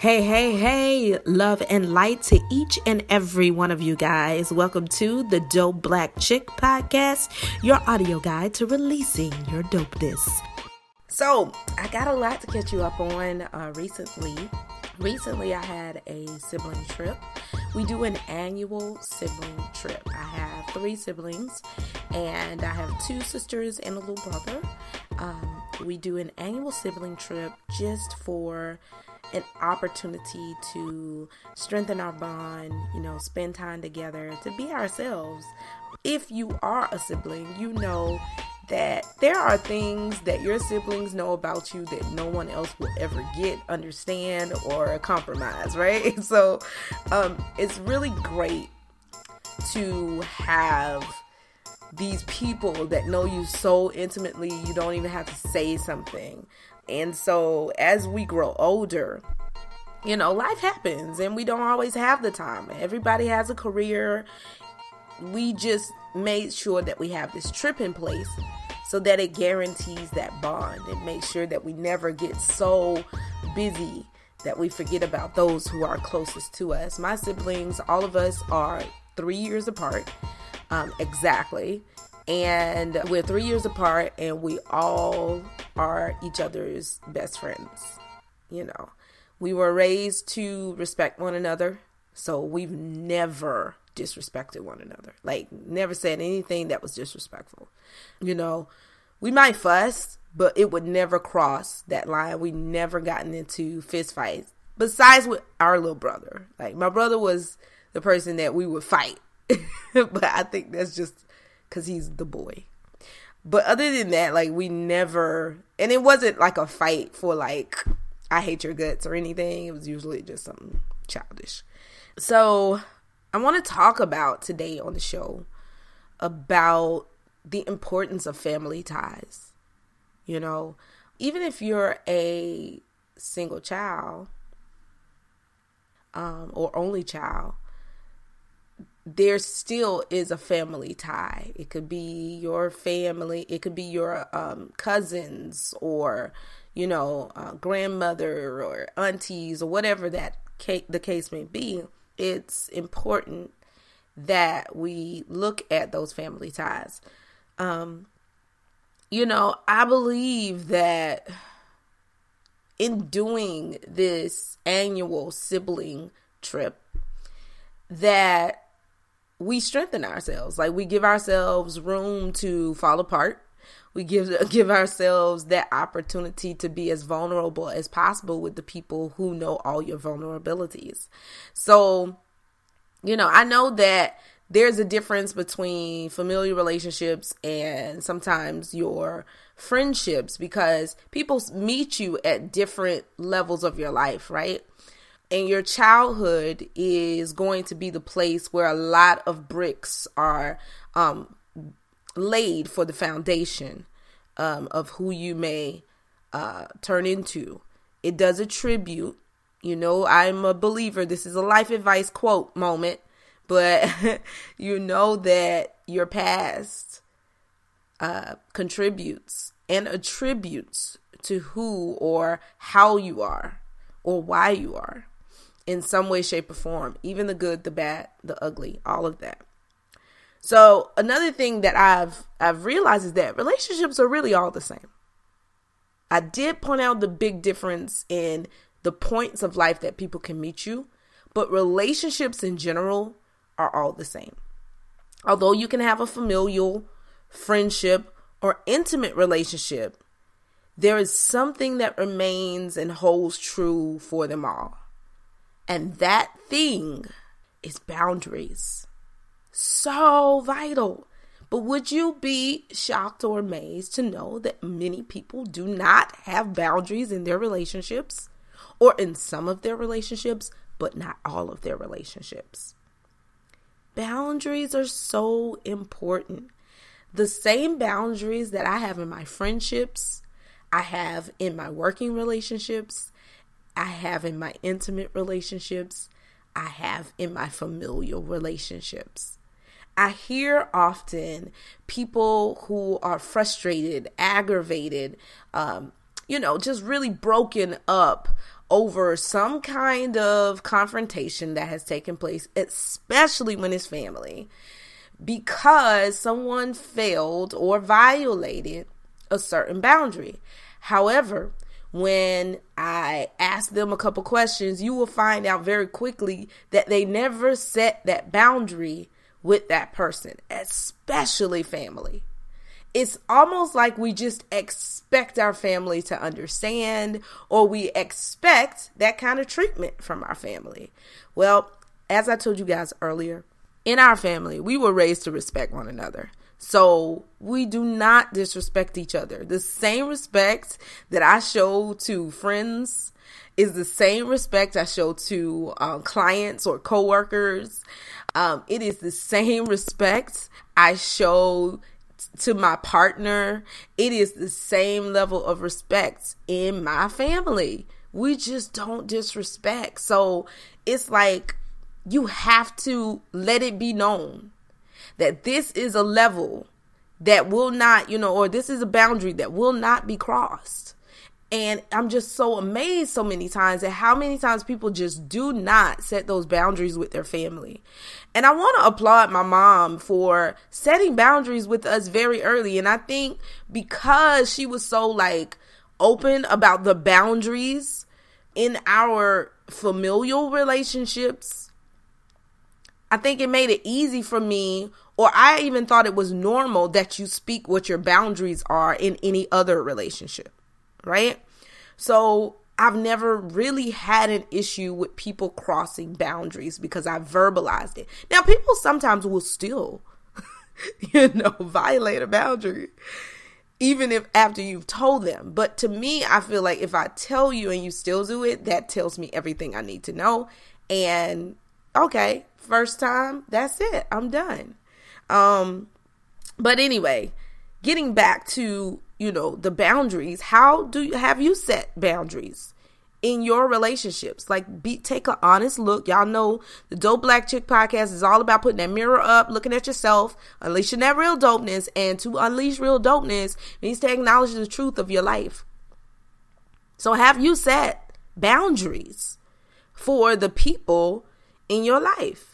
Hey, hey, hey, love and light to each and every one of you guys. Welcome to the Dope Black Chick Podcast, your audio guide to releasing your dopeness. So, I got a lot to catch you up on uh, recently. Recently, I had a sibling trip. We do an annual sibling trip. I have three siblings, and I have two sisters and a little brother. Um, we do an annual sibling trip just for an opportunity to strengthen our bond, you know, spend time together, to be ourselves. If you are a sibling, you know that there are things that your siblings know about you that no one else will ever get, understand, or compromise, right? So um, it's really great to have these people that know you so intimately you don't even have to say something and so as we grow older, you know, life happens and we don't always have the time. Everybody has a career. We just made sure that we have this trip in place so that it guarantees that bond and makes sure that we never get so busy that we forget about those who are closest to us. My siblings, all of us are three years apart, um, exactly and we're three years apart and we all are each other's best friends you know. We were raised to respect one another so we've never disrespected one another. Like never said anything that was disrespectful you know. We might fuss but it would never cross that line. We never gotten into fist fights besides with our little brother. Like my brother was the person that we would fight but i think that's just because he's the boy. But other than that, like we never, and it wasn't like a fight for like I hate your guts or anything. It was usually just something childish. So I want to talk about today on the show about the importance of family ties. You know, even if you're a single child um, or only child, there still is a family tie. It could be your family, it could be your um, cousins or, you know, uh, grandmother or aunties or whatever that ca- the case may be. It's important that we look at those family ties. Um, you know, I believe that in doing this annual sibling trip, that we strengthen ourselves. Like we give ourselves room to fall apart. We give give ourselves that opportunity to be as vulnerable as possible with the people who know all your vulnerabilities. So, you know, I know that there's a difference between familiar relationships and sometimes your friendships because people meet you at different levels of your life, right? And your childhood is going to be the place where a lot of bricks are um, laid for the foundation um, of who you may uh, turn into. It does attribute, you know, I'm a believer. This is a life advice quote moment, but you know that your past uh, contributes and attributes to who or how you are or why you are in some way, shape, or form, even the good, the bad, the ugly, all of that. So another thing that I've I've realized is that relationships are really all the same. I did point out the big difference in the points of life that people can meet you, but relationships in general are all the same. Although you can have a familial, friendship, or intimate relationship, there is something that remains and holds true for them all. And that thing is boundaries. So vital. But would you be shocked or amazed to know that many people do not have boundaries in their relationships or in some of their relationships, but not all of their relationships? Boundaries are so important. The same boundaries that I have in my friendships, I have in my working relationships, I have in my intimate relationships, I have in my familial relationships. I hear often people who are frustrated, aggravated, um, you know, just really broken up over some kind of confrontation that has taken place, especially when it's family, because someone failed or violated a certain boundary. However, when I ask them a couple questions, you will find out very quickly that they never set that boundary with that person, especially family. It's almost like we just expect our family to understand, or we expect that kind of treatment from our family. Well, as I told you guys earlier, in our family, we were raised to respect one another. So we do not disrespect each other. The same respect that I show to friends is the same respect I show to um, clients or coworkers. Um, it is the same respect I show to my partner. It is the same level of respect in my family. We just don't disrespect. So it's like you have to let it be known that this is a level that will not, you know, or this is a boundary that will not be crossed. And I'm just so amazed so many times at how many times people just do not set those boundaries with their family. And I want to applaud my mom for setting boundaries with us very early. And I think because she was so like open about the boundaries in our familial relationships, I think it made it easy for me, or I even thought it was normal that you speak what your boundaries are in any other relationship, right? So I've never really had an issue with people crossing boundaries because I verbalized it. Now, people sometimes will still, you know, violate a boundary, even if after you've told them. But to me, I feel like if I tell you and you still do it, that tells me everything I need to know. And okay, first time, that's it. I'm done. Um, but anyway, getting back to you know the boundaries. How do you have you set boundaries? in your relationships. Like, be take an honest look. Y'all know the Dope Black Chick podcast is all about putting that mirror up, looking at yourself, unleashing that real dopeness. And to unleash real dopeness means to acknowledge the truth of your life. So, have you set boundaries for the people in your life?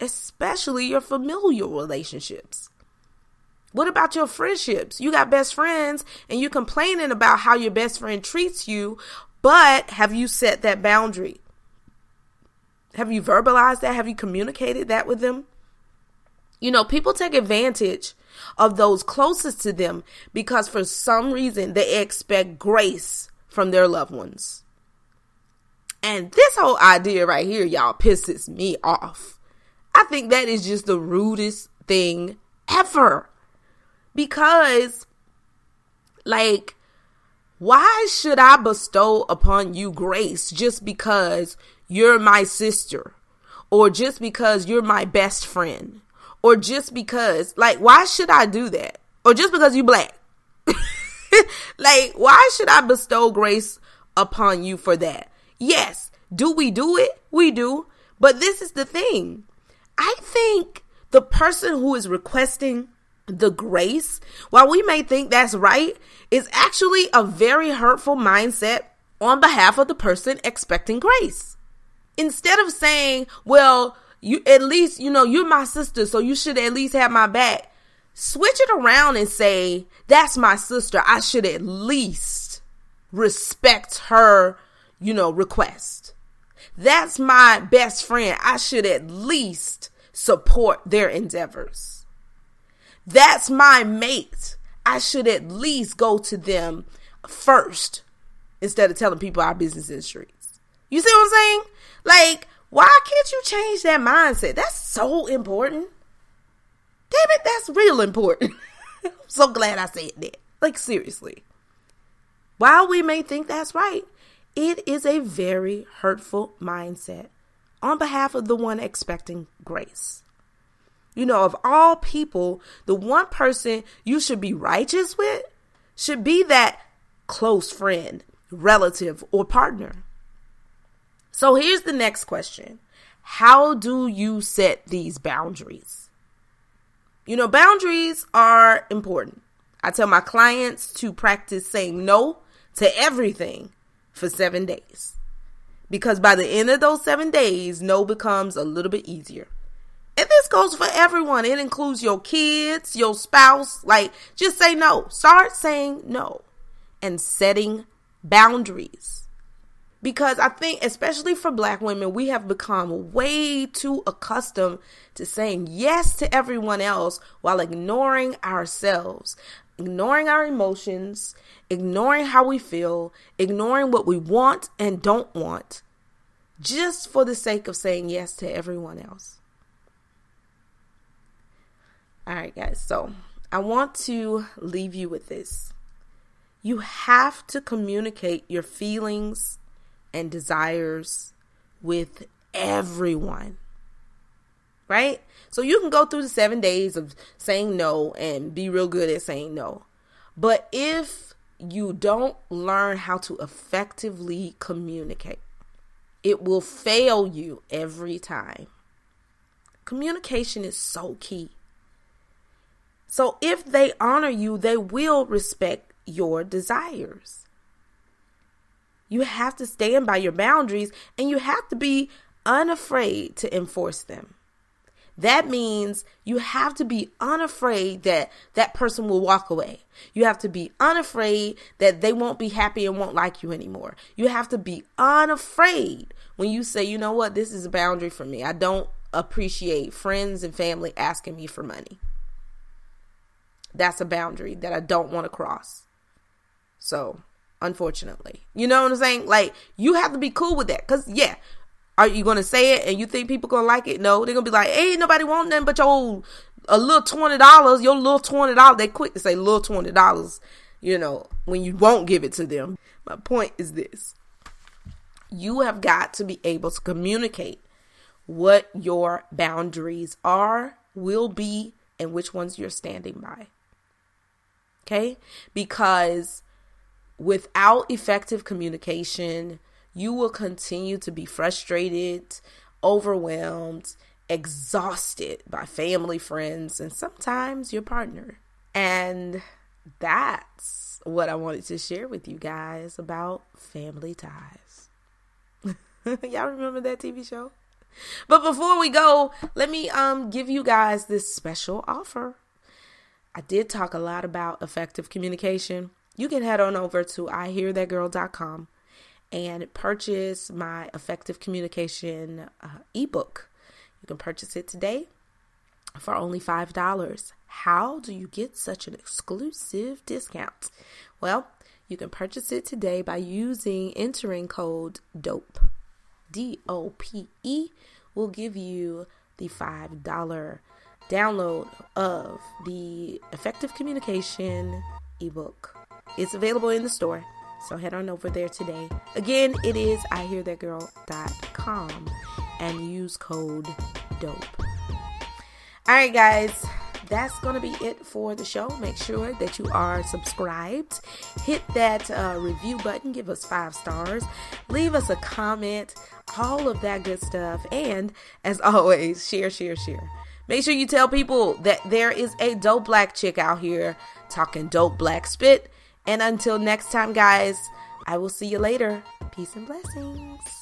Especially your familial relationships. What about your friendships? You got best friends and you're complaining about how your best friend treats you, but have you set that boundary? Have you verbalized that? Have you communicated that with them? You know, people take advantage of those closest to them because for some reason they expect grace from their loved ones. And this whole idea right here, y'all, pisses me off. I think that is just the rudest thing ever. Because, like, why should I bestow upon you grace just because you're my sister? Or just because you're my best friend? Or just because, like, why should I do that? Or just because you black? like, why should I bestow grace upon you for that? Yes. Do we do it? We do. But this is the thing. I think the person who is requesting the grace, while we may think that's right, is actually a very hurtful mindset on behalf of the person expecting grace. Instead of saying, well, you at least, you know, you're my sister, so you should at least have my back. Switch it around and say, that's my sister. I should at least respect her, you know, request. That's my best friend. I should at least support their endeavors. That's my mate. I should at least go to them first instead of telling people our business in the streets. You see what I'm saying? Like, why can't you change that mindset? That's so important. Damn it, that's real important. I'm so glad I said that. Like, seriously. While we may think that's right, it is a very hurtful mindset on behalf of the one expecting grace. You know, of all people, the one person you should be righteous with should be that close friend, relative, or partner. So here's the next question How do you set these boundaries? You know, boundaries are important. I tell my clients to practice saying no to everything for seven days. Because by the end of those seven days, no becomes a little bit easier. And this goes for everyone. It includes your kids, your spouse. Like, just say no. Start saying no and setting boundaries. Because I think, especially for black women, we have become way too accustomed to saying yes to everyone else while ignoring ourselves, ignoring our emotions, ignoring how we feel, ignoring what we want and don't want, just for the sake of saying yes to everyone else. All right, guys. So I want to leave you with this. You have to communicate your feelings and desires with everyone. Right? So you can go through the seven days of saying no and be real good at saying no. But if you don't learn how to effectively communicate, it will fail you every time. Communication is so key. So if they honor you, they will respect your desires. You have to stand by your boundaries and you have to be unafraid to enforce them. That means you have to be unafraid that that person will walk away. You have to be unafraid that they won't be happy and won't like you anymore. You have to be unafraid when you say, you know what, this is a boundary for me. I don't appreciate friends and family asking me for money that's a boundary that I don't want to cross. So, unfortunately, you know what I'm saying? Like, you have to be cool with that. Cause yeah, are you gonna say it and you think people gonna like it? No, they're gonna be like, hey, nobody want nothing but your a little twenty dollars, your little twenty dollars. They quick to say little twenty dollars, you know, when you won't give it to them. My point is this. You have got to be able to communicate what your boundaries are, will be, and which ones you're standing by. Okay? Because without effective communication, you will continue to be frustrated, overwhelmed, exhausted by family, friends, and sometimes your partner. And that's what I wanted to share with you guys about family ties. Y'all remember that TV show? But before we go, let me um give you guys this special offer. I did talk a lot about effective communication. You can head on over to ihearthatgirl.com and purchase my effective communication uh, ebook. You can purchase it today for only $5. How do you get such an exclusive discount? Well, you can purchase it today by using entering code DOPE. D O P E will give you the $5 download of the Effective Communication ebook. It's available in the store, so head on over there today. Again, it is ihearthatgirl.com and use code DOPE. All right, guys, that's going to be it for the show. Make sure that you are subscribed. Hit that uh, review button, give us five stars, leave us a comment, all of that good stuff. And as always, share, share, share. Make sure you tell people that there is a dope black chick out here talking dope black spit. And until next time, guys, I will see you later. Peace and blessings.